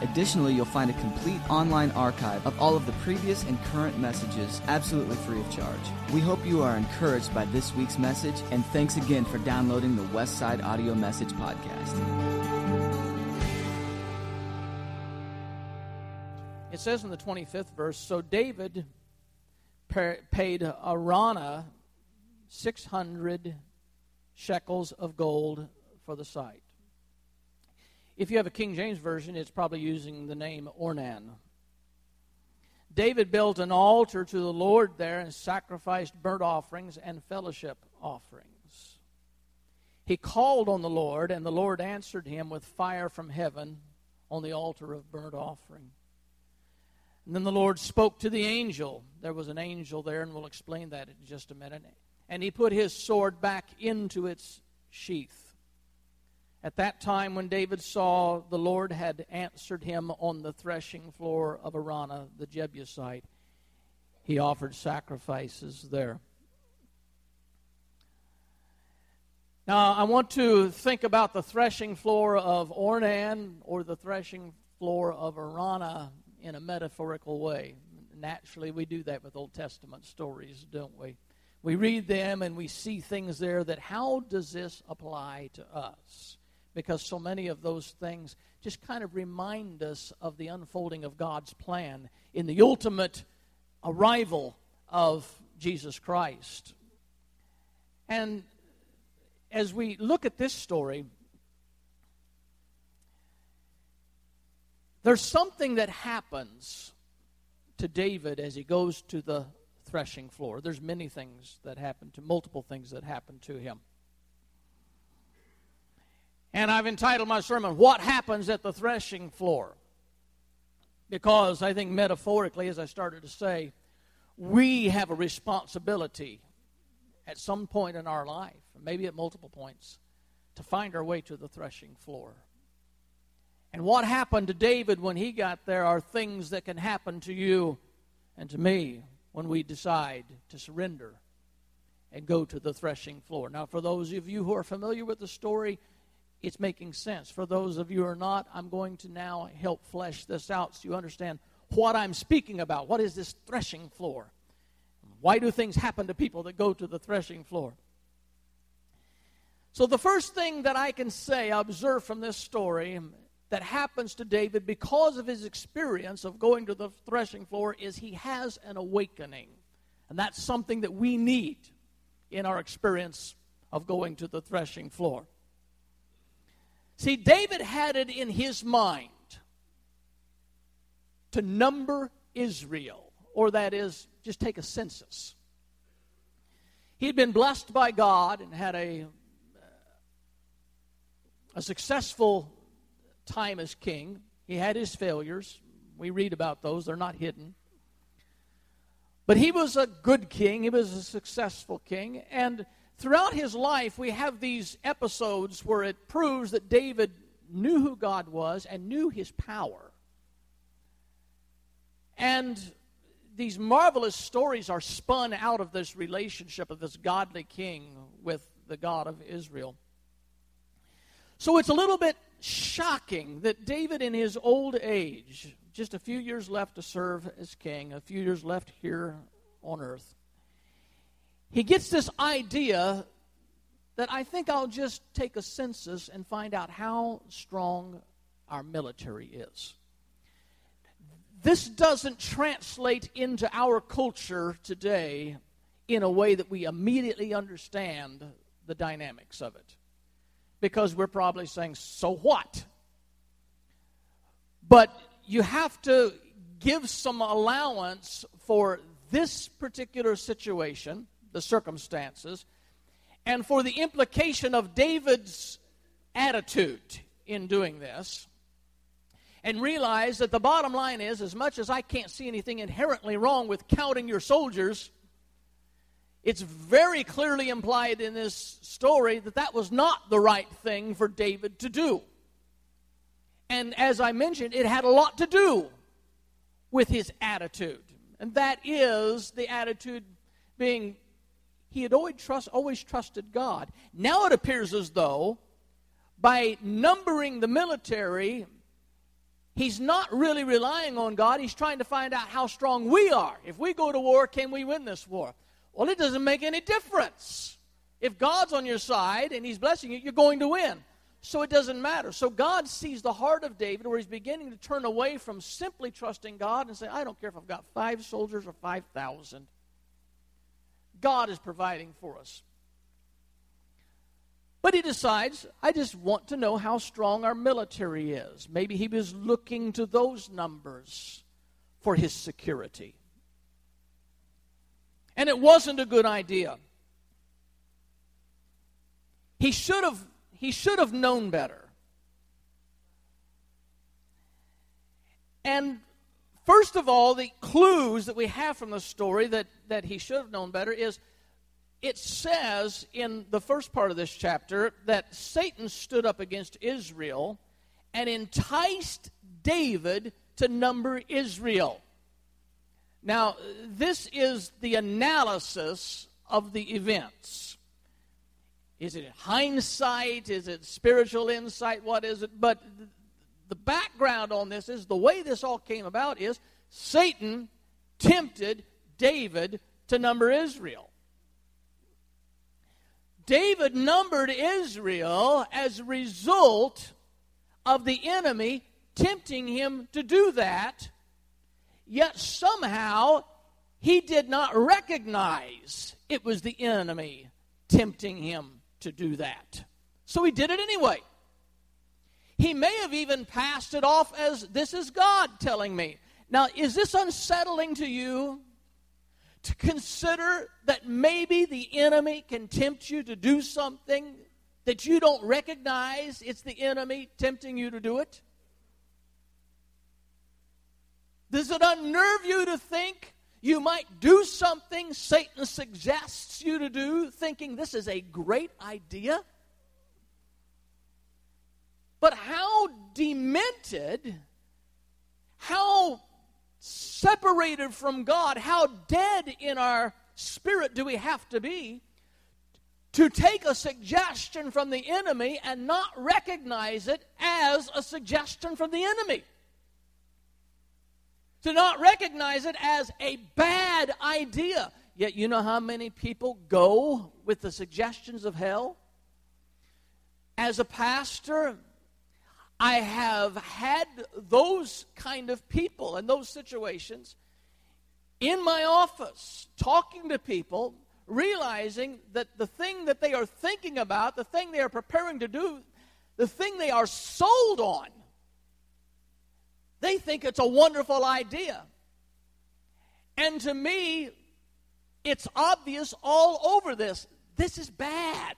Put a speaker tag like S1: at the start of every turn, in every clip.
S1: Additionally, you'll find a complete online archive of all of the previous and current messages absolutely free of charge. We hope you are encouraged by this week's message, and thanks again for downloading the Westside Audio Message Podcast.
S2: It says in the 25th verse So David paid Araunah 600 shekels of gold for the site. If you have a King James Version, it's probably using the name Ornan. David built an altar to the Lord there and sacrificed burnt offerings and fellowship offerings. He called on the Lord, and the Lord answered him with fire from heaven on the altar of burnt offering. And then the Lord spoke to the angel. There was an angel there, and we'll explain that in just a minute. And he put his sword back into its sheath. At that time, when David saw the Lord had answered him on the threshing floor of Araunah the Jebusite, he offered sacrifices there. Now, I want to think about the threshing floor of Ornan or the threshing floor of Araunah in a metaphorical way. Naturally, we do that with Old Testament stories, don't we? We read them and we see things there that how does this apply to us? Because so many of those things just kind of remind us of the unfolding of God's plan in the ultimate arrival of Jesus Christ. And as we look at this story, there's something that happens to David as he goes to the threshing floor. There's many things that happen to multiple things that happen to him. And I've entitled my sermon, What Happens at the Threshing Floor? Because I think metaphorically, as I started to say, we have a responsibility at some point in our life, maybe at multiple points, to find our way to the threshing floor. And what happened to David when he got there are things that can happen to you and to me when we decide to surrender and go to the threshing floor. Now, for those of you who are familiar with the story, it's making sense. For those of you who are not, I'm going to now help flesh this out so you understand what I'm speaking about. What is this threshing floor? Why do things happen to people that go to the threshing floor? So, the first thing that I can say, observe from this story that happens to David because of his experience of going to the threshing floor is he has an awakening. And that's something that we need in our experience of going to the threshing floor. See, David had it in his mind to number Israel, or that is, just take a census. He had been blessed by God and had a, a successful time as king. He had his failures. We read about those, they're not hidden. But he was a good king, he was a successful king, and throughout his life, we have these episodes where it proves that David knew who God was and knew his power. And these marvelous stories are spun out of this relationship of this godly king with the God of Israel. So it's a little bit shocking that David, in his old age, just a few years left to serve as king, a few years left here on earth, he gets this idea that I think I'll just take a census and find out how strong our military is. This doesn't translate into our culture today in a way that we immediately understand the dynamics of it. Because we're probably saying, so what? But you have to give some allowance for this particular situation the circumstances, and for the implication of David's attitude in doing this. And realize that the bottom line is as much as I can't see anything inherently wrong with counting your soldiers, it's very clearly implied in this story that that was not the right thing for David to do. And as I mentioned, it had a lot to do with his attitude. And that is the attitude being he had always, trust, always trusted God. Now it appears as though by numbering the military, he's not really relying on God. He's trying to find out how strong we are. If we go to war, can we win this war? Well, it doesn't make any difference. If God's on your side and he's blessing you, you're going to win. So it doesn't matter. So God sees the heart of David where he's beginning to turn away from simply trusting God and say, I don't care if I've got five soldiers or 5,000. God is providing for us. But he decides, I just want to know how strong our military is. Maybe he was looking to those numbers for his security. And it wasn't a good idea. He should have he should have known better. And first of all, the clues that we have from the story that, that he should have known better is it says in the first part of this chapter that Satan stood up against Israel and enticed David to number Israel. Now, this is the analysis of the events. Is it hindsight? Is it spiritual insight? What is it? But the background on this is the way this all came about is Satan tempted David to number Israel. David numbered Israel as a result of the enemy tempting him to do that, yet somehow he did not recognize it was the enemy tempting him to do that. So he did it anyway. He may have even passed it off as this is God telling me. Now, is this unsettling to you? To consider that maybe the enemy can tempt you to do something that you don't recognize it's the enemy tempting you to do it? Does it unnerve you to think you might do something Satan suggests you to do, thinking this is a great idea. But how demented, how separated from God, how dead in our spirit do we have to be to take a suggestion from the enemy and not recognize it as a suggestion from the enemy? to not recognize it as a bad idea. Yet, you know how many people go with the suggestions of hell? As a pastor, I have had those kind of people and those situations in my office, talking to people, realizing that the thing that they are thinking about, the thing they are preparing to do, the thing they are sold on they think it's a wonderful idea. And to me, it's obvious all over this. This is bad.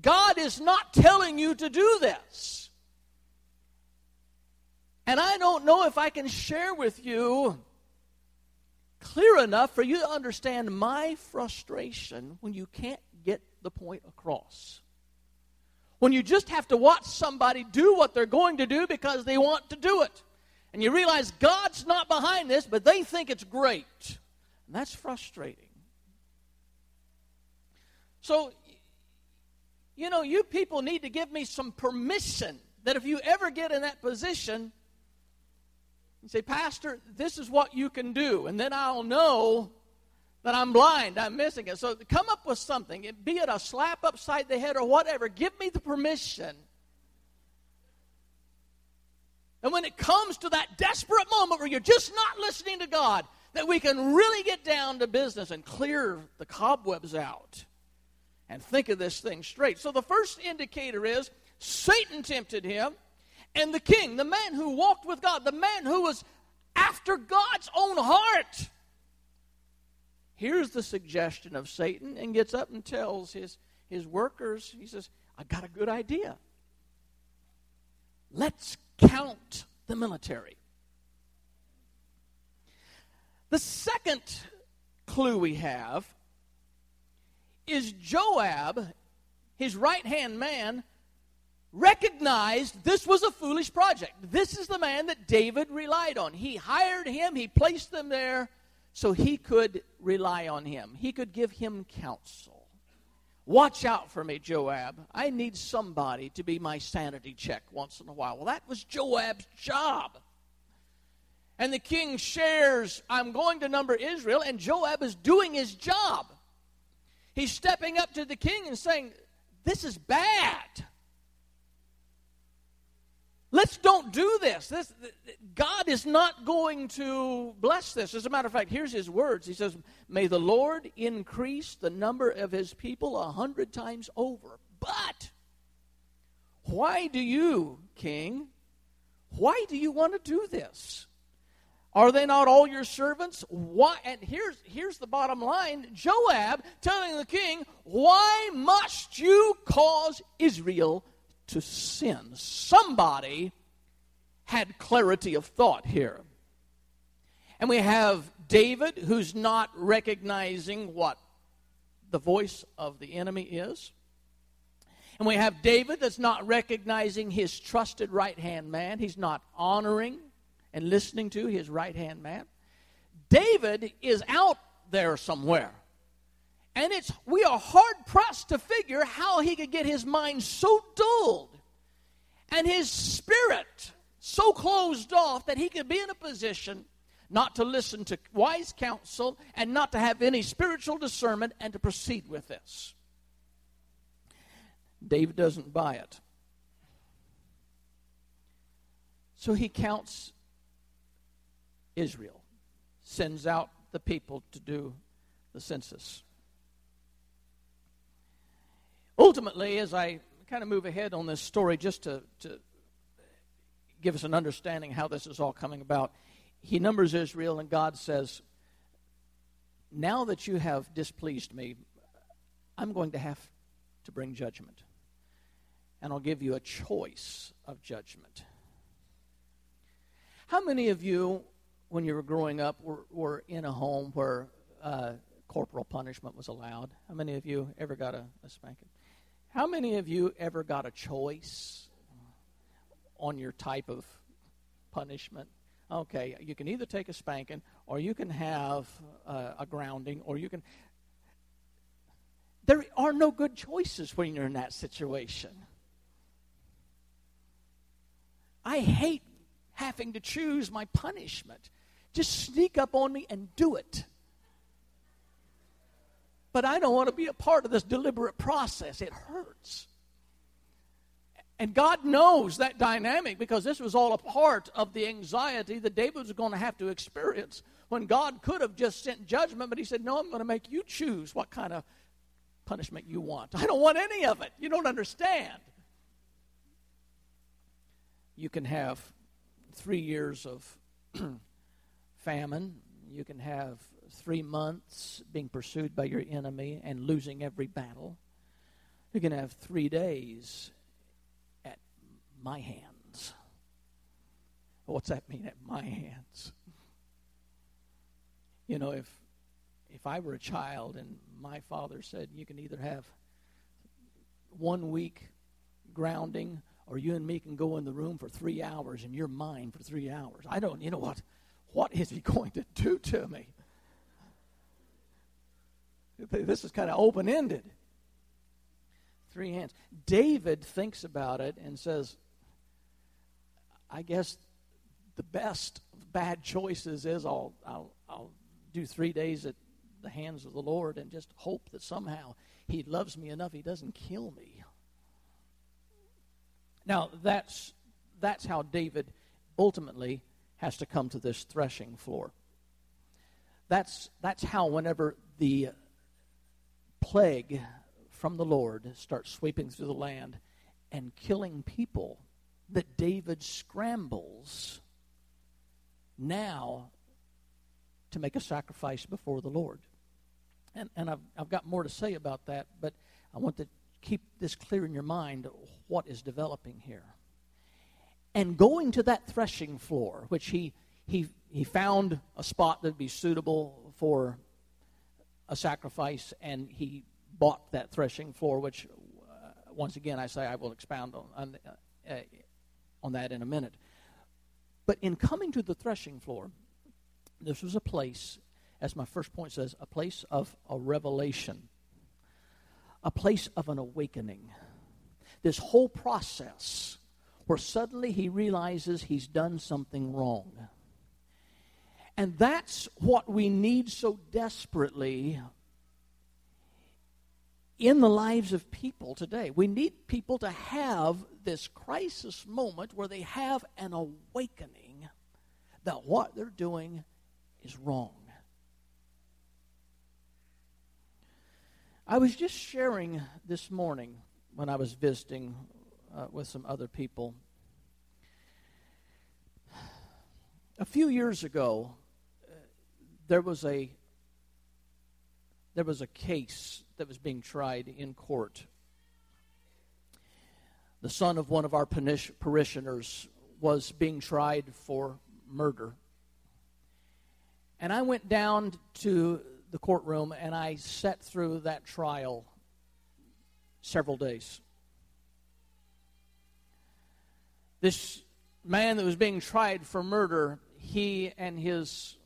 S2: God is not telling you to do this. And I don't know if I can share with you clear enough for you to understand my frustration when you can't get the point across when you just have to watch somebody do what they're going to do because they want to do it. And you realize God's not behind this, but they think it's great. And that's frustrating. So, you know, you people need to give me some permission that if you ever get in that position, you say, Pastor, this is what you can do. And then I'll know that I'm blind, I'm missing it. So come up with something, be it a slap upside the head or whatever. Give me the permission. And when it comes to that desperate moment where you're just not listening to God, that we can really get down to business and clear the cobwebs out and think of this thing straight. So the first indicator is Satan tempted him, and the king, the man who walked with God, the man who was after God's own heart hears the suggestion of Satan and gets up and tells his, his workers, he says, I got a good idea. Let's count the military. The second clue we have is Joab, his right hand man, recognized this was a foolish project. This is the man that David relied on. He hired him, he placed them there so he could rely on him, he could give him counsel. Watch out for me, Joab. I need somebody to be my sanity check once in a while. Well, that was Joab's job. And the king shares, I'm going to number Israel, and Joab is doing his job. He's stepping up to the king and saying, This is bad. Let's don't do this. this. God is not going to bless this. As a matter of fact, here's his words. He says, May the Lord increase the number of his people a hundred times over. But why do you, king, why do you want to do this? Are they not all your servants? Why? And here's, here's the bottom line Joab telling the king, Why must you cause Israel to sin. Somebody had clarity of thought here. And we have David who's not recognizing what the voice of the enemy is. And we have David that's not recognizing his trusted right hand man. He's not honoring and listening to his right hand man. David is out there somewhere. And it's we are hard pressed to figure how he could get his mind so dulled and his spirit so closed off that he could be in a position not to listen to wise counsel and not to have any spiritual discernment and to proceed with this. David doesn't buy it. So he counts Israel, sends out the people to do the census. Ultimately, as I kind of move ahead on this story, just to, to give us an understanding how this is all coming about, he numbers Israel, and God says, Now that you have displeased me, I'm going to have to bring judgment. And I'll give you a choice of judgment. How many of you, when you were growing up, were, were in a home where uh, corporal punishment was allowed? How many of you ever got a, a spanking? How many of you ever got a choice on your type of punishment? Okay, you can either take a spanking, or you can have uh, a grounding, or you can. There are no good choices when you're in that situation. I hate having to choose my punishment. Just sneak up on me and do it but I don't want to be a part of this deliberate process. It hurts. And God knows that dynamic because this was all a part of the anxiety that David was going to have to experience when God could have just sent judgment, but he said, No, I'm going to make you choose what kind of punishment you want. I don't want any of it. You don't understand. You can have three years of famine, you can have three months being pursued by your enemy and losing every battle. You can have three days at my hands. What's that mean, at my hands? You know, if if I were a child and my father said you can either have one week grounding or you and me can go in the room for three hours and you're mine for three hours. I don't, you know what? What is he going to do to me? This is kind of open ended. Three hands. David thinks about it and says, I guess the best bad choices is I'll, I'll, I'll do three days at the hands of the Lord and just hope that somehow He loves me enough He doesn't kill me. Now, that's, that's how David ultimately has to come to this threshing floor. That's, that's how, whenever the plague from the Lord starts sweeping through the land and killing people that David scrambles now to make a sacrifice before the Lord. And, and I've, I've got more to say about that, but I want to keep this clear in your mind what is developing here. And going to that threshing floor, which he, he, he found a spot that would be suitable for a sacrifice, and he bought that threshing floor, which, uh, once again, I say I will expound on, on, uh, on that in a minute. But in coming to the threshing floor, this was a place, as my first point says, a place of a revelation, a place of an awakening. This whole process where suddenly he realizes he's done something wrong. And that's what we need so desperately in the lives of people today. We need people to have this crisis moment where they have an awakening that what they're doing is wrong. I was just sharing this morning when I was visiting uh, with some other people. A few years ago, there was a there was a case that was being tried in court. The son of one of our parishioners was being tried for murder. And I went down to the courtroom and I sat through that trial several days. This man that was being tried for murder, he and his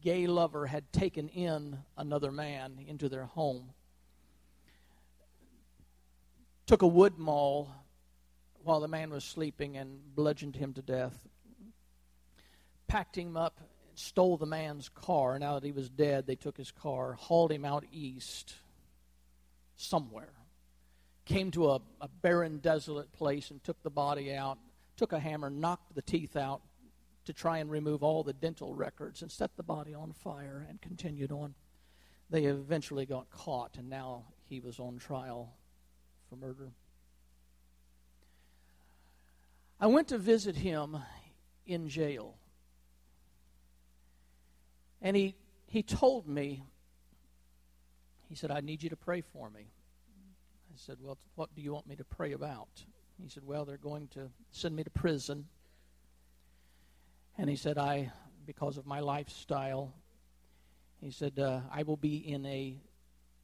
S2: gay lover had taken in another man into their home. Took a wood maul while the man was sleeping and bludgeoned him to death. Packed him up, stole the man's car. Now that he was dead, they took his car, hauled him out east somewhere came to a, a barren, desolate place and took the body out, took a hammer, knocked the teeth out to try and remove all the dental records, and set the body on fire and continued on. They eventually got caught, and now he was on trial for murder. I went to visit him in jail. And he, he told me, he said, I need you to pray for me. I said, Well, what do you want me to pray about? He said, Well, they're going to send me to prison. And he said, I, because of my lifestyle, he said, uh, I will be in a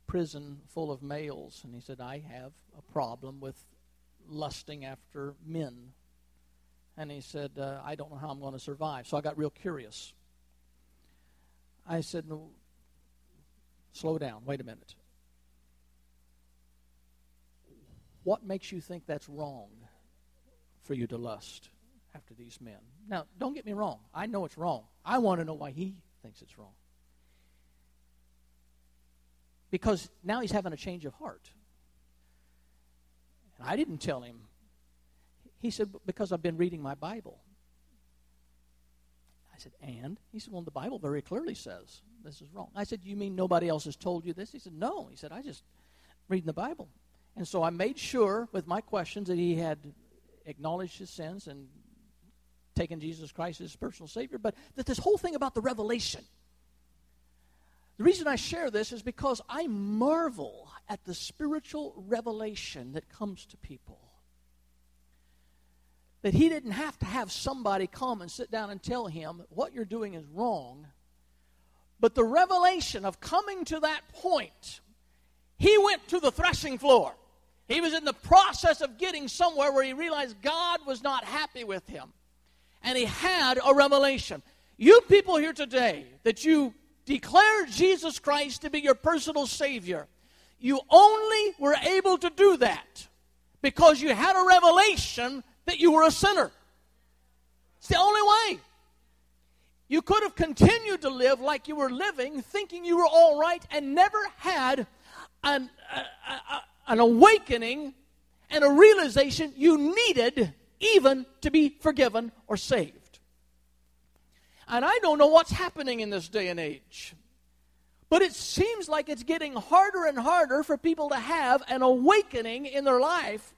S2: prison full of males. And he said, I have a problem with lusting after men. And he said, uh, I don't know how I'm going to survive. So I got real curious. I said, no, slow down, wait a minute. What makes you think that's wrong for you to lust after these men? Now, don't get me wrong. I know it's wrong. I want to know why he thinks it's wrong. Because now he's having a change of heart. And I didn't tell him. He said, Because I've been reading my Bible. I said, And? He said, Well, the Bible very clearly says this is wrong. I said, You mean nobody else has told you this? He said, No. He said, I just reading the Bible. And so I made sure with my questions that he had acknowledged his sins and taken Jesus Christ as his personal Savior, but that this whole thing about the revelation. The reason I share this is because I marvel at the spiritual revelation that comes to people. That he didn't have to have somebody come and sit down and tell him what you're doing is wrong, but the revelation of coming to that point, he went to the threshing floor. He was in the process of getting somewhere where he realized God was not happy with him. And he had a revelation. You people here today, that you declare Jesus Christ to be your personal Savior, you only were able to do that because you had a revelation that you were a sinner. It's the only way. You could have continued to live like you were living, thinking you were all right, and never had an, a, a, an awakening and a realization you needed even to be forgiven or saved. And I don't know what's happening in this day and age. But it seems like it's getting harder and harder for people to have an awakening in their life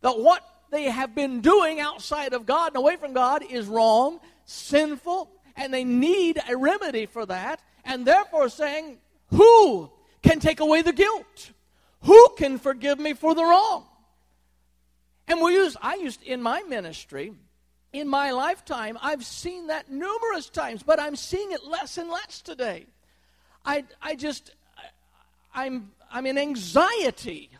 S2: that what they have been doing outside of God and away from God is wrong, sinful, and they need a remedy for that, and therefore saying, Who can take away the guilt? Who can forgive me for the wrong? And we use, I used in my ministry, in my lifetime, I've seen that numerous times, but I'm seeing it less and less today. I, I just, I'm, I'm in anxiety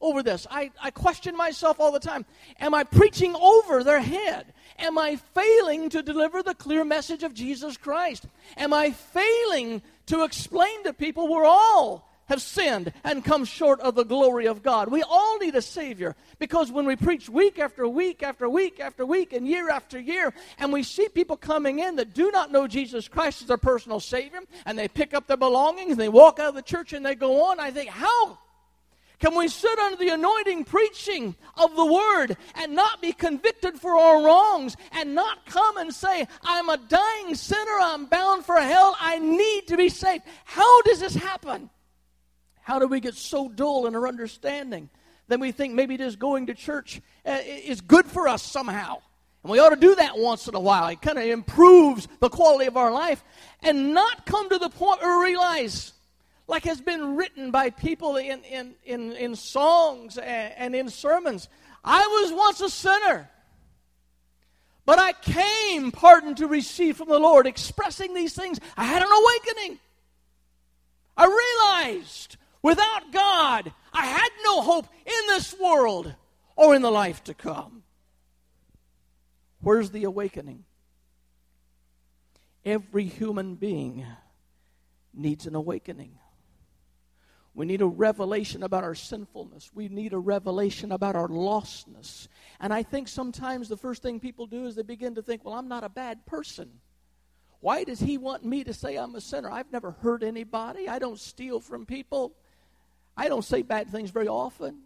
S2: over this. I, I question myself all the time. Am I preaching over their head? Am I failing to deliver the clear message of Jesus Christ? Am I failing to explain to people we're all have sinned and come short of the glory of God. We all need a Savior because when we preach week after week after week after week and year after year, and we see people coming in that do not know Jesus Christ as their personal Savior, and they pick up their belongings and they walk out of the church and they go on, I think, how can we sit under the anointing preaching of the word and not be convicted for our wrongs and not come and say, I'm a dying sinner, I'm bound for hell, I need to be saved? How does this happen? How do we get so dull in our understanding? Then we think maybe just going to church uh, is good for us somehow. And we ought to do that once in a while. It kind of improves the quality of our life. And not come to the point where we realize, like has been written by people in, in, in, in songs and, and in sermons, I was once a sinner. But I came pardon to receive from the Lord, expressing these things. I had an awakening. I realized Without God, I had no hope in this world or in the life to come. Where's the awakening? Every human being needs an awakening. We need a revelation about our sinfulness. We need a revelation about our lostness. And I think sometimes the first thing people do is they begin to think, well, I'm not a bad person. Why does he want me to say I'm a sinner? I've never hurt anybody. I don't steal from people. I don't say bad things very often.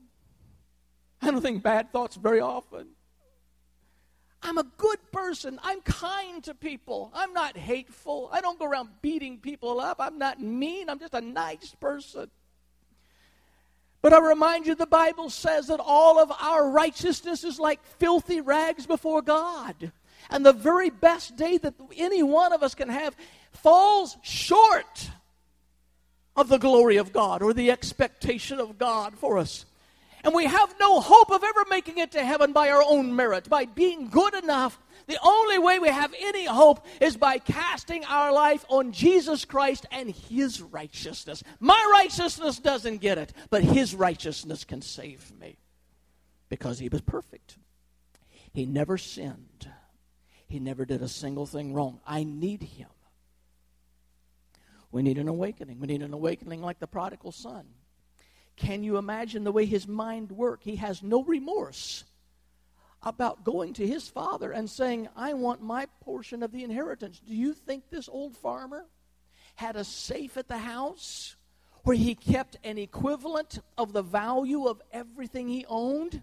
S2: I don't think bad thoughts very often. I'm a good person. I'm kind to people. I'm not hateful. I don't go around beating people up. I'm not mean. I'm just a nice person. But I remind you, the Bible says that all of our righteousness is like filthy rags before God. And the very best day that any one of us can have falls short of the glory of God or the expectation of God for us. And we have no hope of ever making it to heaven by our own merit, by being good enough. The only way we have any hope is by casting our life on Jesus Christ and His righteousness. My righteousness doesn't get it, but His righteousness can save me because He was perfect. He never sinned, He never did a single thing wrong. I need Him. We need an awakening. We need an awakening like the prodigal son. Can you imagine the way his mind worked? He has no remorse about going to his father and saying, I want my portion of the inheritance. Do you think this old farmer had a safe at the house where he kept an equivalent of the value of everything he owned?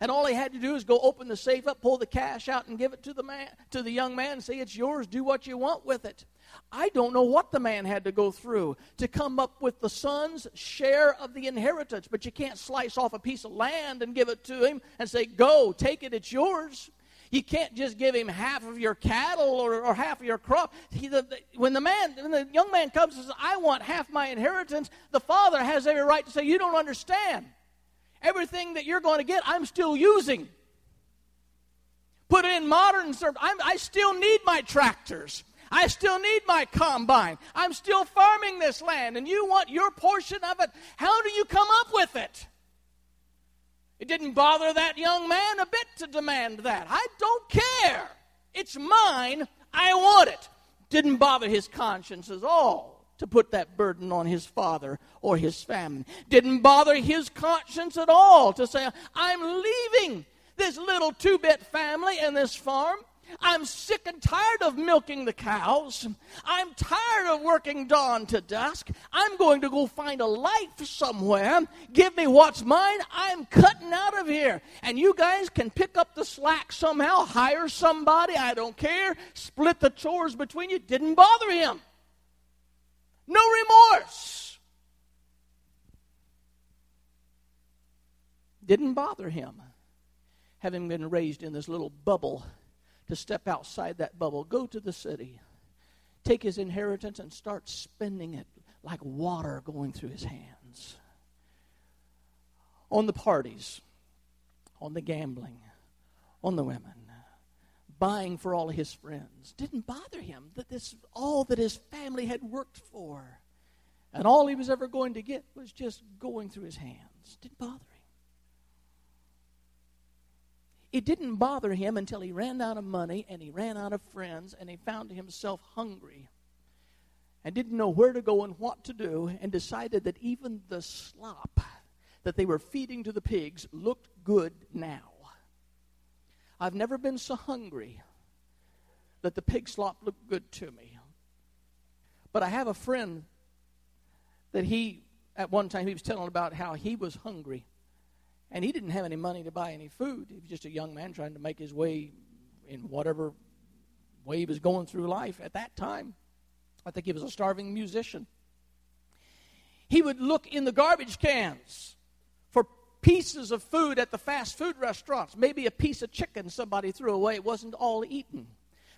S2: And all he had to do is go open the safe up, pull the cash out, and give it to the man, to the young man, and say, "It's yours. Do what you want with it." I don't know what the man had to go through to come up with the son's share of the inheritance, but you can't slice off a piece of land and give it to him and say, Go, take it, it's yours. You can't just give him half of your cattle or, or half of your crop. He, the, the, when the man, when the young man comes and says, "I want half my inheritance," the father has every right to say, "You don't understand. Everything that you're going to get, I'm still using. Put it in modern service. I still need my tractors. I still need my combine. I'm still farming this land, and you want your portion of it. How do you come up with it? It didn't bother that young man a bit to demand that. I don't care. It's mine. I want it. Didn't bother his conscience at all to put that burden on his father or his family. Didn't bother his conscience at all to say, I'm leaving this little two bit family and this farm. I'm sick and tired of milking the cows. I'm tired of working dawn to dusk. I'm going to go find a life somewhere. Give me what's mine. I'm cutting out of here. And you guys can pick up the slack somehow, hire somebody. I don't care. Split the chores between you. Didn't bother him. No remorse. Didn't bother him having been raised in this little bubble to step outside that bubble, go to the city, take his inheritance, and start spending it like water going through his hands. On the parties, on the gambling, on the women, buying for all his friends. Didn't bother him that this all that his family had worked for. And all he was ever going to get was just going through his hands. Didn't bother him. It didn't bother him until he ran out of money and he ran out of friends and he found himself hungry and didn't know where to go and what to do and decided that even the slop that they were feeding to the pigs looked good now. I've never been so hungry that the pig slop looked good to me. But I have a friend that he, at one time, he was telling about how he was hungry. And he didn't have any money to buy any food. He was just a young man trying to make his way in whatever way he was going through life at that time. I think he was a starving musician. He would look in the garbage cans for pieces of food at the fast food restaurants. Maybe a piece of chicken somebody threw away, it wasn't all eaten.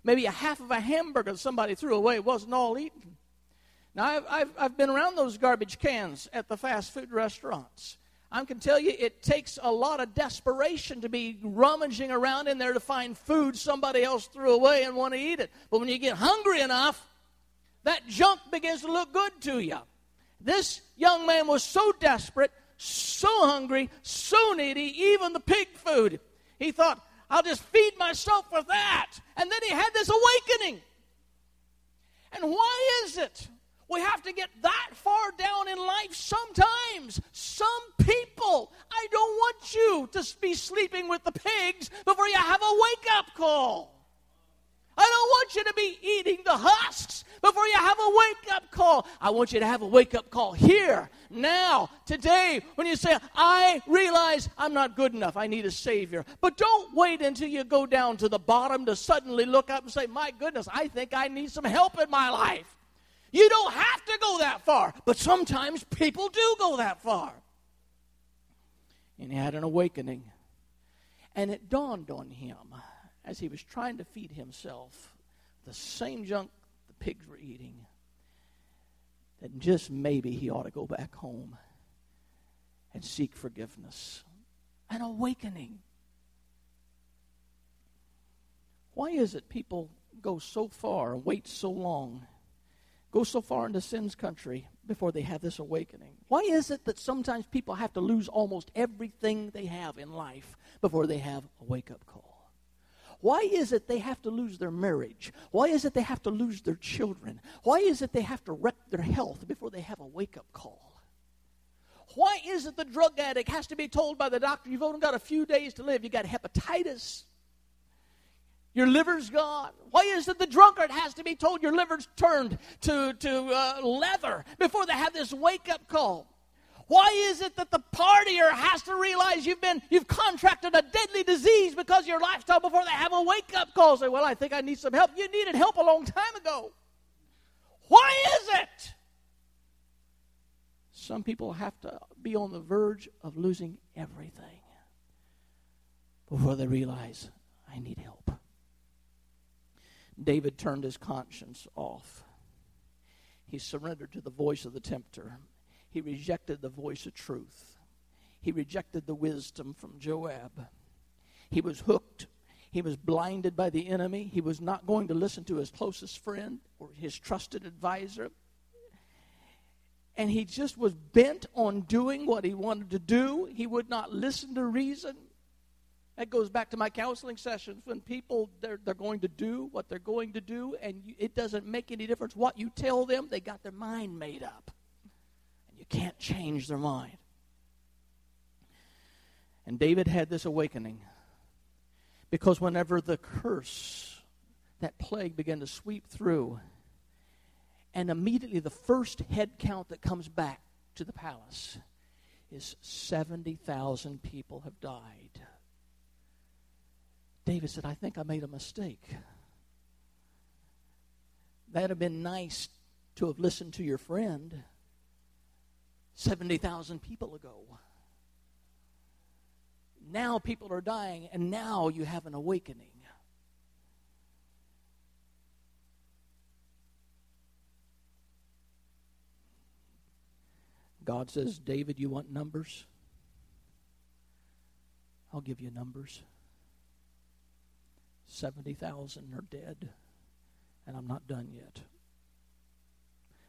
S2: Maybe a half of a hamburger somebody threw away, it wasn't all eaten. Now, I've, I've, I've been around those garbage cans at the fast food restaurants. I can tell you it takes a lot of desperation to be rummaging around in there to find food somebody else threw away and want to eat it. But when you get hungry enough, that junk begins to look good to you. This young man was so desperate, so hungry, so needy, even the pig food. He thought, I'll just feed myself with that. And then he had this awakening. And why is it we have to get that far down in life sometimes. Some people, I don't want you to be sleeping with the pigs before you have a wake up call. I don't want you to be eating the husks before you have a wake up call. I want you to have a wake up call here, now, today, when you say, I realize I'm not good enough. I need a Savior. But don't wait until you go down to the bottom to suddenly look up and say, My goodness, I think I need some help in my life. You don't have to go that far, but sometimes people do go that far. And he had an awakening. And it dawned on him as he was trying to feed himself the same junk the pigs were eating that just maybe he ought to go back home and seek forgiveness. An awakening. Why is it people go so far and wait so long go so far into sin's country before they have this awakening? Why is it that sometimes people have to lose almost everything they have in life before they have a wake up call? Why is it they have to lose their marriage? Why is it they have to lose their children? Why is it they have to wreck their health before they have a wake up call? Why is it the drug addict has to be told by the doctor, you've only got a few days to live? You got hepatitis. Your liver's gone. Why is it the drunkard has to be told your liver's turned to, to uh, leather before they have this wake up call? Why is it that the partier has to realize you've been you've contracted a deadly disease because of your lifestyle before they have a wake up call? Say, well, I think I need some help. You needed help a long time ago. Why is it? Some people have to be on the verge of losing everything before they realize I need help. David turned his conscience off. He surrendered to the voice of the tempter. He rejected the voice of truth. He rejected the wisdom from Joab. He was hooked. He was blinded by the enemy. He was not going to listen to his closest friend or his trusted advisor. And he just was bent on doing what he wanted to do. He would not listen to reason. That goes back to my counseling sessions when people they're, they're going to do what they're going to do, and you, it doesn't make any difference what you tell them. They got their mind made up, and you can't change their mind. And David had this awakening because whenever the curse, that plague began to sweep through, and immediately the first head count that comes back to the palace is 70,000 people have died. David said, I think I made a mistake. That'd have been nice to have listened to your friend 70,000 people ago. Now people are dying, and now you have an awakening. God says, David, you want numbers? I'll give you numbers. 70,000 are dead, and I'm not done yet.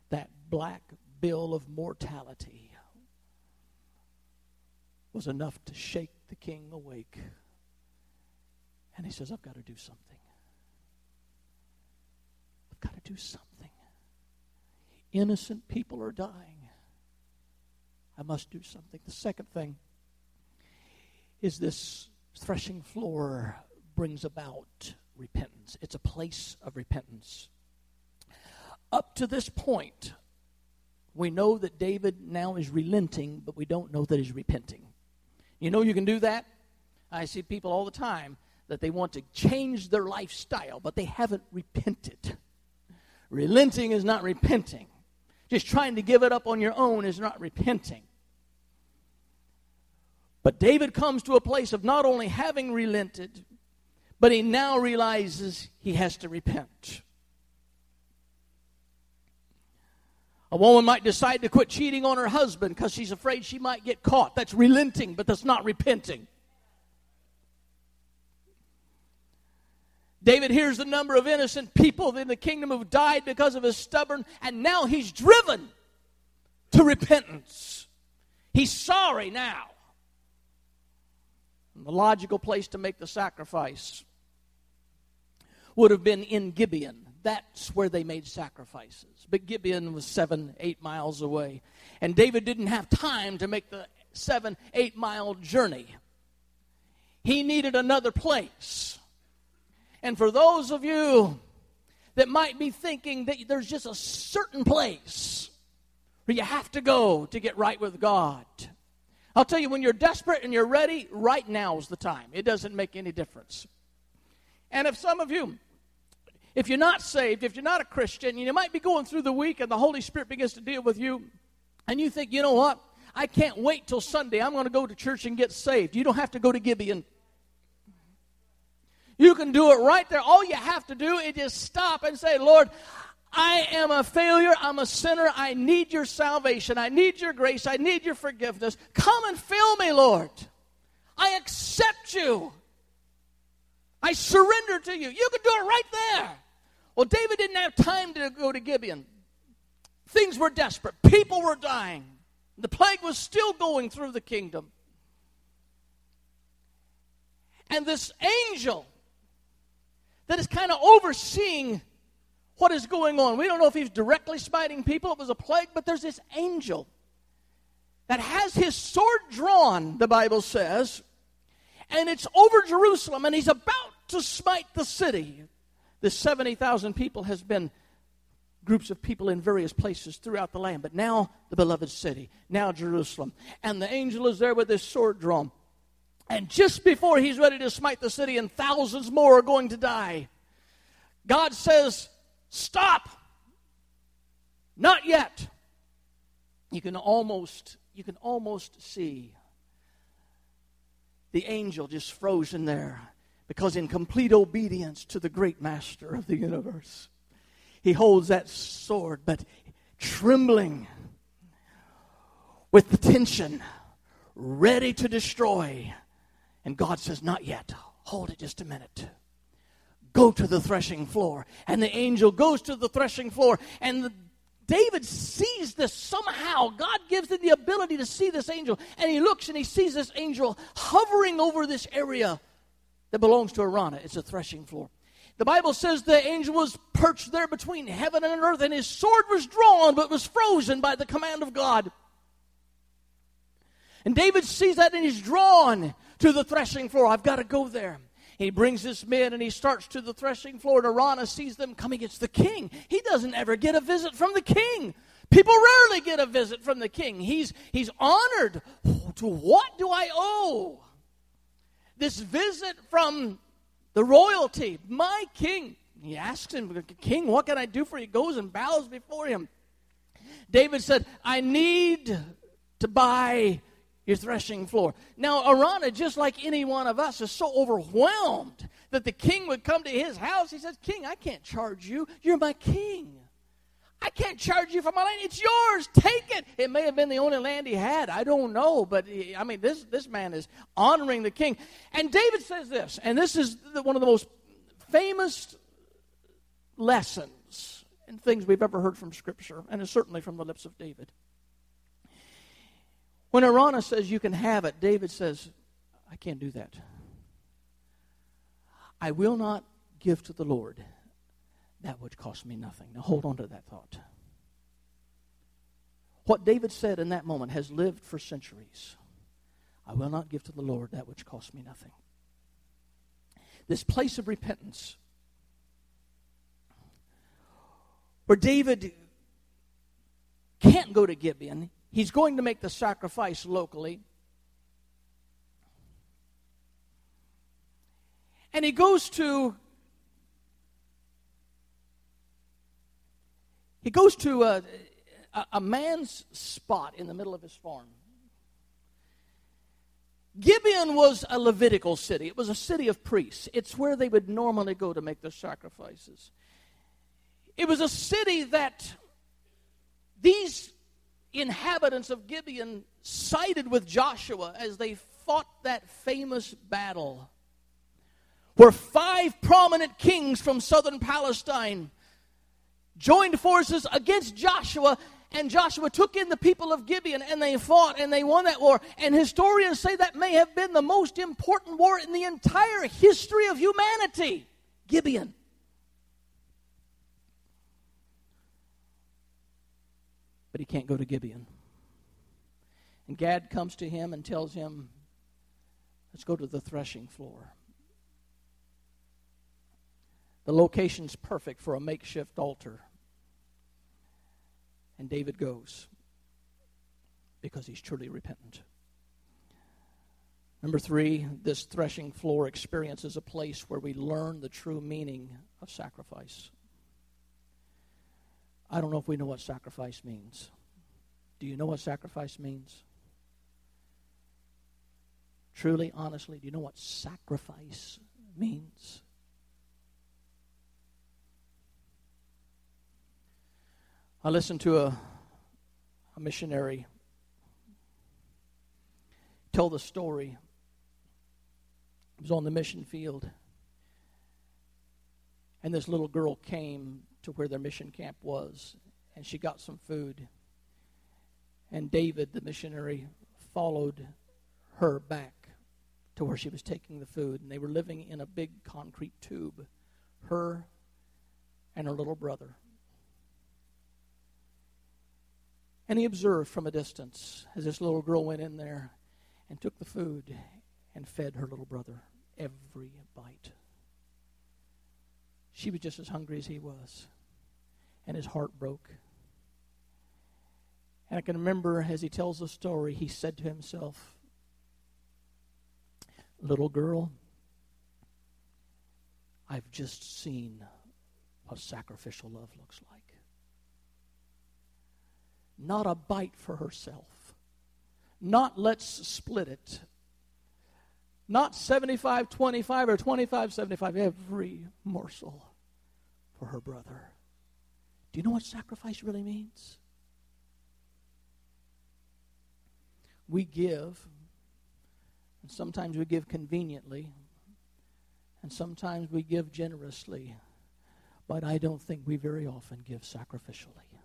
S2: That black bill of mortality was enough to shake the king awake. And he says, I've got to do something. I've got to do something. Innocent people are dying. I must do something. The second thing is this threshing floor brings about repentance. It's a place of repentance. Up to this point, we know that David now is relenting, but we don't know that he's repenting. You know you can do that? I see people all the time that they want to change their lifestyle, but they haven't repented. Relenting is not repenting. Just trying to give it up on your own is not repenting. But David comes to a place of not only having relented, but he now realizes he has to repent. A woman might decide to quit cheating on her husband because she's afraid she might get caught. That's relenting, but that's not repenting. David hears the number of innocent people in the kingdom who've died because of his stubborn, and now he's driven to repentance. He's sorry now. The logical place to make the sacrifice would have been in Gibeon. That's where they made sacrifices. But Gibeon was seven, eight miles away. And David didn't have time to make the seven, eight mile journey. He needed another place. And for those of you that might be thinking that there's just a certain place where you have to go to get right with God, I'll tell you, when you're desperate and you're ready, right now is the time. It doesn't make any difference. And if some of you, if you're not saved, if you're not a Christian, you might be going through the week and the Holy Spirit begins to deal with you, and you think, you know what? I can't wait till Sunday. I'm going to go to church and get saved. You don't have to go to Gibeon. You can do it right there. All you have to do is just stop and say, Lord, I am a failure. I'm a sinner. I need your salvation. I need your grace. I need your forgiveness. Come and fill me, Lord. I accept you. I surrender to you. You can do it right there. Well, David didn't have time to go to Gibeon. Things were desperate. People were dying. The plague was still going through the kingdom. And this angel that is kind of overseeing what is going on. We don't know if he's directly smiting people, it was a plague, but there's this angel that has his sword drawn, the Bible says, and it's over Jerusalem, and he's about to smite the city. The 70,000 people has been groups of people in various places throughout the land, but now the beloved city, now Jerusalem. And the angel is there with his sword drawn. And just before he's ready to smite the city, and thousands more are going to die, God says, Stop! Not yet. You can almost you can almost see the angel just frozen there because in complete obedience to the great master of the universe he holds that sword but trembling with the tension ready to destroy and God says not yet hold it just a minute Go to the threshing floor. And the angel goes to the threshing floor. And the, David sees this somehow. God gives him the ability to see this angel. And he looks and he sees this angel hovering over this area that belongs to Araunah. It's a threshing floor. The Bible says the angel was perched there between heaven and earth, and his sword was drawn, but was frozen by the command of God. And David sees that and he's drawn to the threshing floor. I've got to go there. He brings his men and he starts to the threshing floor, and Araunah sees them coming. It's the king. He doesn't ever get a visit from the king. People rarely get a visit from the king. He's, he's honored. To what do I owe? This visit from the royalty, my king. He asks him, King, what can I do for you? He goes and bows before him. David said, I need to buy your threshing floor. Now, Araunah, just like any one of us, is so overwhelmed that the king would come to his house. He says, King, I can't charge you. You're my king. I can't charge you for my land. It's yours. Take it. It may have been the only land he had. I don't know. But, he, I mean, this, this man is honoring the king. And David says this, and this is one of the most famous lessons and things we've ever heard from Scripture, and it's certainly from the lips of David. When Araunah says you can have it, David says, I can't do that. I will not give to the Lord that which costs me nothing. Now hold on to that thought. What David said in that moment has lived for centuries. I will not give to the Lord that which costs me nothing. This place of repentance, where David can't go to Gibeon, he's going to make the sacrifice locally. And he goes to he goes to a, a, man's spot in the middle of his farm. Gibeon was a Levitical city. It was a city of priests. It's where they would normally go to make their sacrifices. It was a city that these inhabitants of Gibeon sided with Joshua as they fought that famous battle where five prominent kings from southern Palestine joined forces against Joshua and Joshua took in the people of Gibeon and they fought and they won that war. And historians say that may have been the most important war in the entire history of humanity. Gibeon. But he can't go to Gibeon. And Gad comes to him and tells him, Let's go to the threshing floor. The location's perfect for a makeshift altar. And David goes because he's truly repentant. Number three, this threshing floor experience is a place where we learn the true meaning of sacrifice. I don't know if we know what sacrifice means. Do you know what sacrifice means? Truly, honestly, do you know what sacrifice means? I listened to a, a missionary tell the story. He was on the mission field. And this little girl came to where their mission camp was, and she got some food. And David, the missionary, followed her back to where she was taking the food. And they were living in a big concrete tube, her and her little brother. And he observed from a distance as this little girl went in there and took the food and fed her little brother every bite. She was just as hungry as he was, and his heart broke. And I can remember as he tells the story, he said to himself, Little girl, I've just seen what sacrificial love looks like not a bite for herself, not let's split it, not 75 25 or 25 75, every morsel for her brother. Do you know what sacrifice really means? We give, and sometimes we give conveniently, and sometimes we give generously, but I don't think we very often give sacrificially.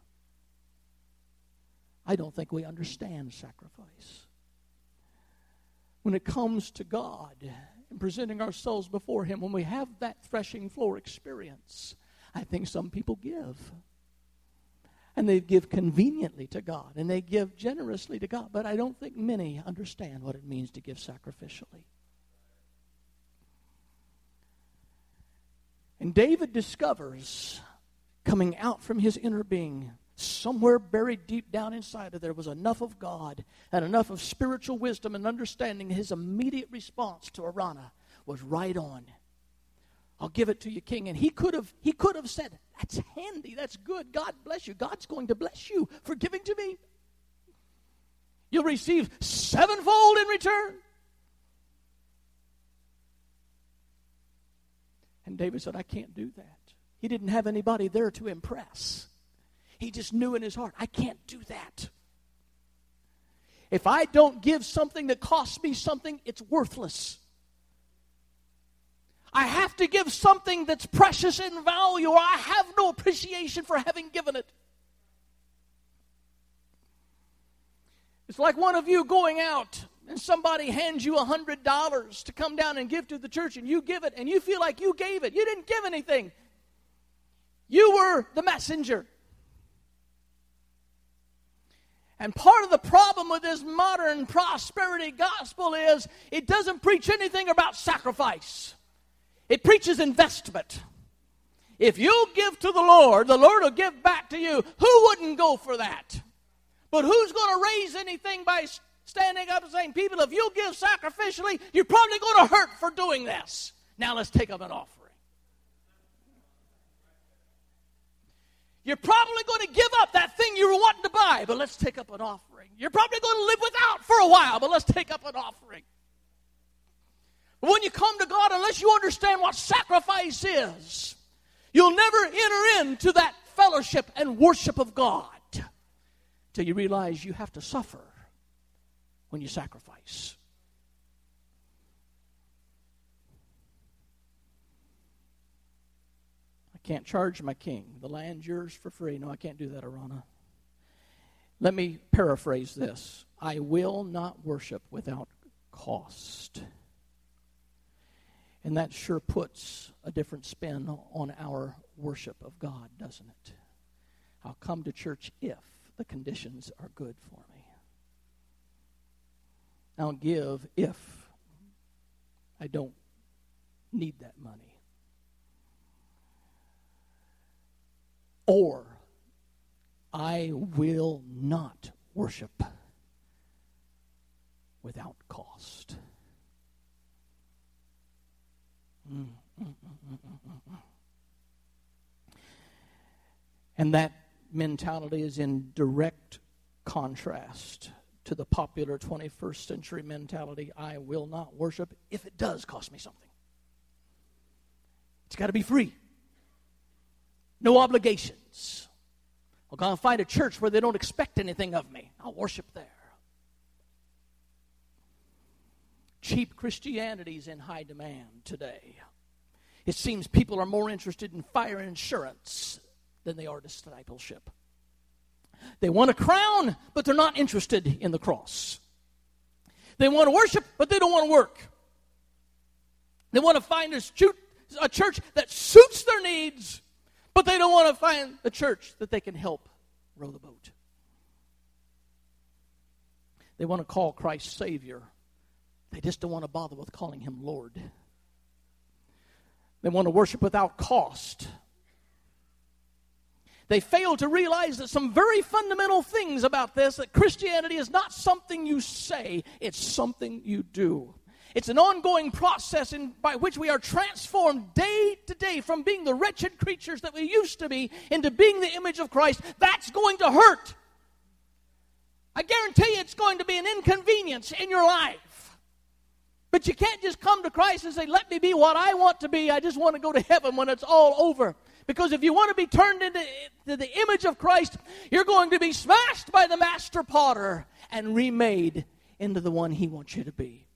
S2: I don't think we understand sacrifice. When it comes to God and presenting ourselves before Him, when we have that threshing floor experience, I think some people give. And they give conveniently to God and they give generously to God, but I don't think many understand what it means to give sacrificially. And David discovers coming out from his inner being somewhere buried deep down inside of there was enough of God and enough of spiritual wisdom and understanding. His immediate response to Araunah was right on. I'll give it to you, King. And he could have he could have said, That's handy, that's good. God bless you. God's going to bless you for giving to me. You'll receive sevenfold in return. And David said, I can't do that. He didn't have anybody there to impress. He just knew in his heart, I can't do that. If I don't give something that costs me something, it's worthless. I have to give something that's precious in value, or I have no appreciation for having given it. It's like one of you going out and somebody hands you a hundred dollars to come down and give to the church and you give it and you feel like you gave it. You didn't give anything. You were the messenger. And part of the problem with this modern prosperity gospel is it doesn't preach anything about sacrifice. It preaches investment. If you give to the Lord, the Lord will give back to you. Who wouldn't go for that? But who's going to raise anything by standing up and saying, People, if you give sacrificially, you're probably going to hurt for doing this. Now let's take up an offering. You're probably going to give up that thing you were wanting to buy, but let's take up an offering. You're probably going to live without for a while, but let's take up an offering. When you come to God, unless you understand what sacrifice is, You'll never enter into that fellowship and worship of God till you realize you have to suffer when you sacrifice. I can't charge my king. The land's yours for free. No, I can't do that, Araunah. Let me paraphrase this I will not worship without cost. And that sure puts a different spin on our worship of God, doesn't it? I'll come to church if the conditions are good for me. I'll give if I don't need that money. Or I will not worship without cost. And that mentality is in direct contrast to the popular 21st century mentality I will not worship if it does cost me something. It's got to be free, no obligations. I'll go and find a church where they don't expect anything of me. I'll worship there. Cheap Christianity is in high demand today. It seems people are more interested in fire insurance than they are discipleship. They want a crown, but they're not interested in the cross. They want to worship, but they don't want to work. They want to find a church that suits their needs, but they don't want to find a church that they can help row the boat. They want to call Christ Savior, they just don't want to bother with calling him Lord. They want to worship without cost. They fail to realize that some very fundamental things about this that Christianity is not something you say, it's something you do. It's an ongoing process in, by which we are transformed day to day from being the wretched creatures that we used to be into being the image of Christ. That's going to hurt. I guarantee you it's going to be an inconvenience in your life. But you can't just come to Christ and say, Let me be what I want to be. I just want to go to heaven when it's all over. Because if you want to be turned into, the image of Christ, you're going to be smashed by the master potter and remade into the one he wants you to be.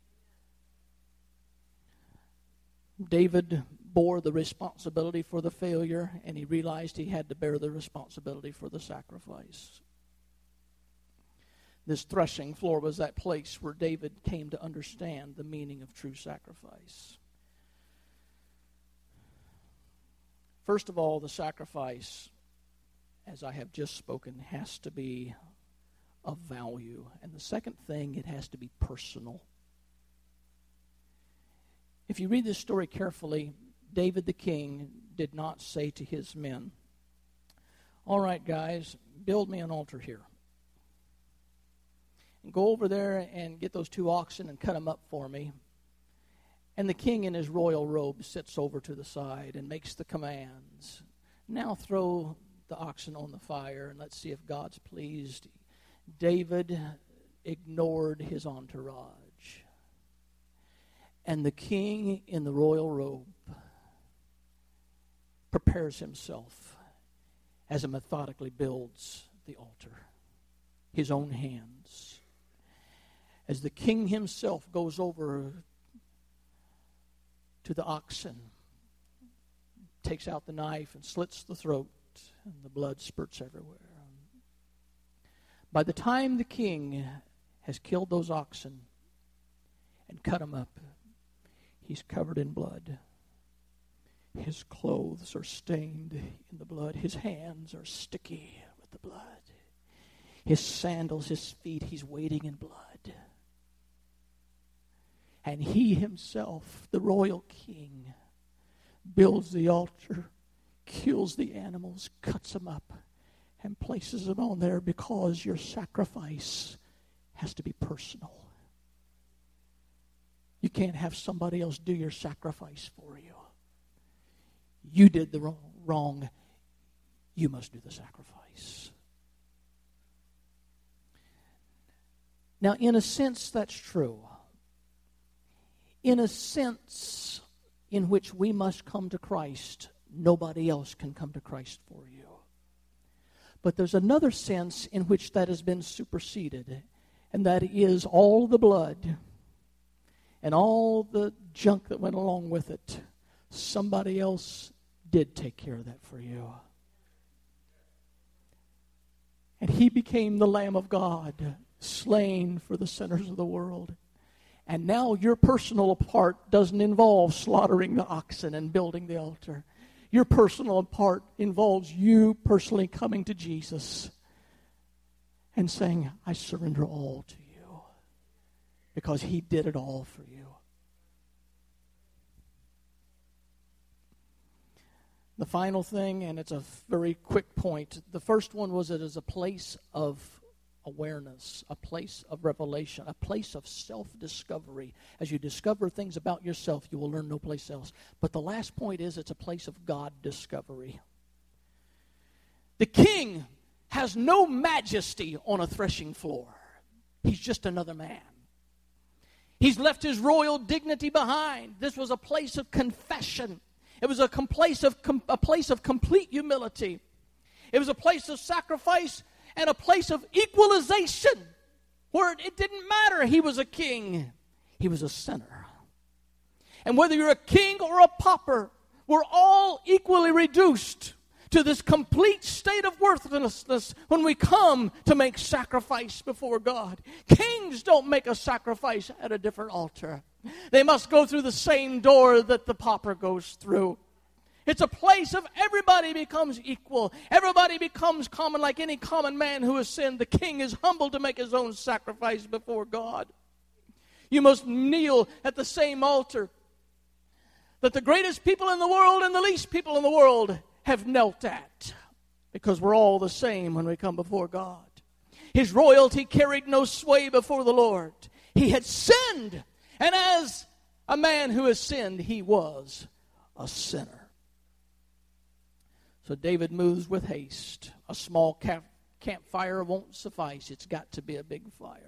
S2: David bore the responsibility for the failure, and he realized he had to bear the responsibility for the sacrifice. This threshing floor was that place where David came to understand the meaning of true sacrifice. First of all, the sacrifice, as I have just spoken, has to be of value. And the second thing, it has to be personal. If you read this story carefully, David the king did not say to his men, All right, guys, build me an altar here and go over there and get those two oxen and cut them up for me. And the king in his royal robe sits over to the side and makes the commands. Now throw the oxen on the fire and let's see if God's pleased. David ignored his entourage. And the king in the royal robe prepares himself as he methodically builds the altar. His own hands as the king himself goes over to the oxen, takes out the knife and slits the throat, and the blood spurts everywhere. By the time the king has killed those oxen and cut them up, he's covered in blood. His clothes are stained in the blood. His hands are sticky with the blood. His sandals, his feet, he's wading in blood. And he himself, the royal king, builds the altar, kills the animals, cuts them up, and places them on there because your sacrifice has to be personal. You can't have somebody else do your sacrifice for you. You did the wrong. You must do the sacrifice. Now, in a sense, that's true. In a sense in which we must come to Christ, nobody else can come to Christ for you. But there's another sense in which that has been superseded, and that is all the blood and all the junk that went along with it. Somebody else did take care of that for you. And he became the Lamb of God, slain for the sinners of the world. And now your personal part doesn't involve slaughtering the oxen and building the altar. Your personal part involves you personally coming to Jesus and saying, I surrender all to you because he did it all for you. The final thing, and it's a very quick point. The first one was it is a place of awareness, a place of revelation, a place of self discovery. As you discover things about yourself, you will learn no place else. But the last point is it's a place of God discovery. The king has no majesty on a threshing floor, he's just another man. He's left his royal dignity behind. This was a place of confession. It was a place of, a place of complete humility. It was a place of sacrifice and a place of equalization where it didn't matter he was a king, he was a sinner. And whether you're a king or a pauper, we're all equally reduced to this complete state of worthlessness when we come to make sacrifice before God. Kings don't make a sacrifice at a different altar. They must go through the same door that the pauper goes through. It's a place of everybody becomes equal. Everybody becomes common like any common man who has sinned. The king is humble to make his own sacrifice before God. You must kneel at the same altar that the greatest people in the world and the least people in the world have knelt at because we're all the same when we come before God. His royalty carried no sway before the Lord. He had sinned, and as a man who has sinned, he was a sinner. So David moves with haste. A small camp, campfire won't suffice, it's got to be a big fire.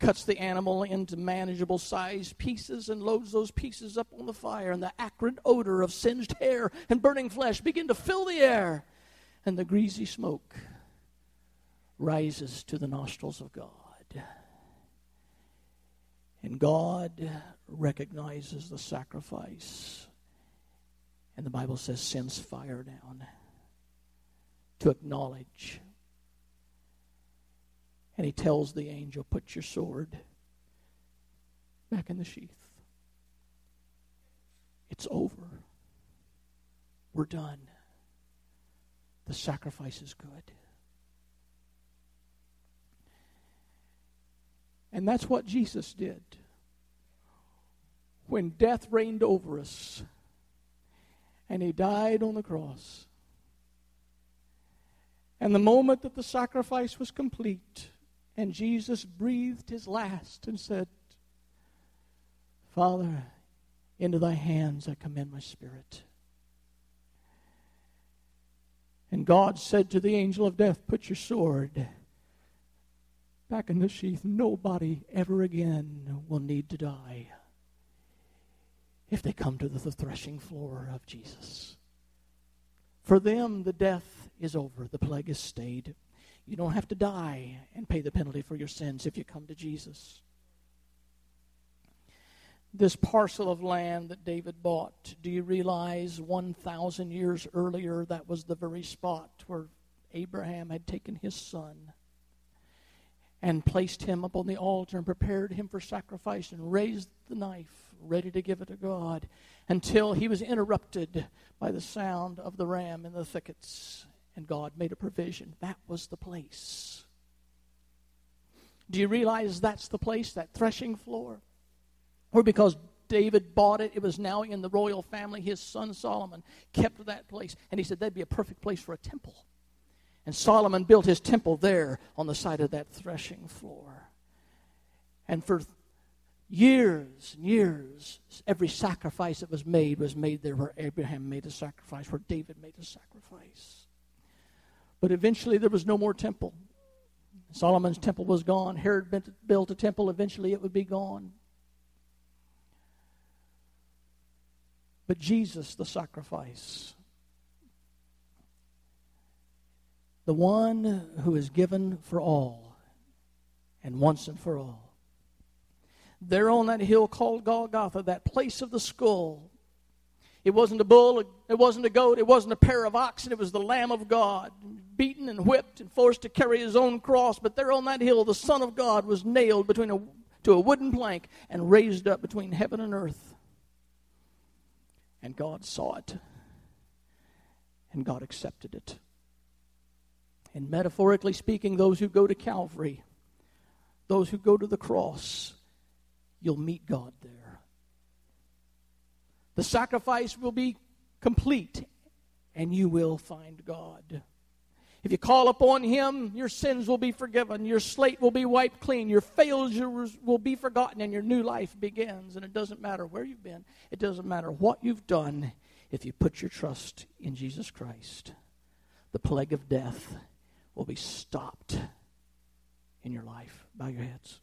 S2: Cuts the animal into manageable sized pieces and loads those pieces up on the fire, and the acrid odor of singed hair and burning flesh begin to fill the air, and the greasy smoke rises to the nostrils of God. And God recognizes the sacrifice and the Bible says, sends fire down to acknowledge. And he tells the angel, Put your sword back in the sheath. It's over. We're done. The sacrifice is good. And that's what Jesus did. When death reigned over us, and he died on the cross. And the moment that the sacrifice was complete, and Jesus breathed his last and said, Father, into thy hands I commend my spirit. And God said to the angel of death, Put your sword back in the sheath. Nobody ever again will need to die if they come to the threshing floor of Jesus. For them, the death is over, the plague is stayed. You don't have to die and pay the penalty for your sins if you come to Jesus. This parcel of land that David bought, do you realize 1,000 years earlier that was the very spot where Abraham had taken his son? and placed him upon the altar and prepared him for sacrifice and raised the knife, ready to give it to God, until he was interrupted by the sound of the ram in the thickets. And God made a provision. That was the place. Do you realize that's the place, that threshing floor? Or because David bought it, it was now in the royal family. His son Solomon kept that place. And he said that'd be a perfect place for a temple. And Solomon built his temple there on the side of that threshing floor. And for years and years, every sacrifice that was made was made there where Abraham made a sacrifice, where David made a sacrifice. But eventually there was no more temple. Solomon's temple was gone. Herod built a temple. Eventually it would be gone. But Jesus, the sacrifice, the one who is given for all and once and for all. There on that hill called Golgotha, that place of the skull, it wasn't a bull, it wasn't a goat, it wasn't a pair of oxen, it was the Lamb of God, beaten and whipped and forced to carry his own cross. But there on that hill, the Son of God was nailed between a, to a wooden plank and raised up between heaven and earth. And God saw it, and God accepted it. And metaphorically speaking, those who go to Calvary, those who go to the cross, you'll meet God there. The sacrifice will be complete, and you will find God. If you call upon Him, your sins will be forgiven, your slate will be wiped clean, your failures will be forgotten, and your new life begins. And it doesn't matter where you've been, it doesn't matter what you've done if you put your trust in Jesus Christ. The plague of death will be stopped in your life. Bow your heads.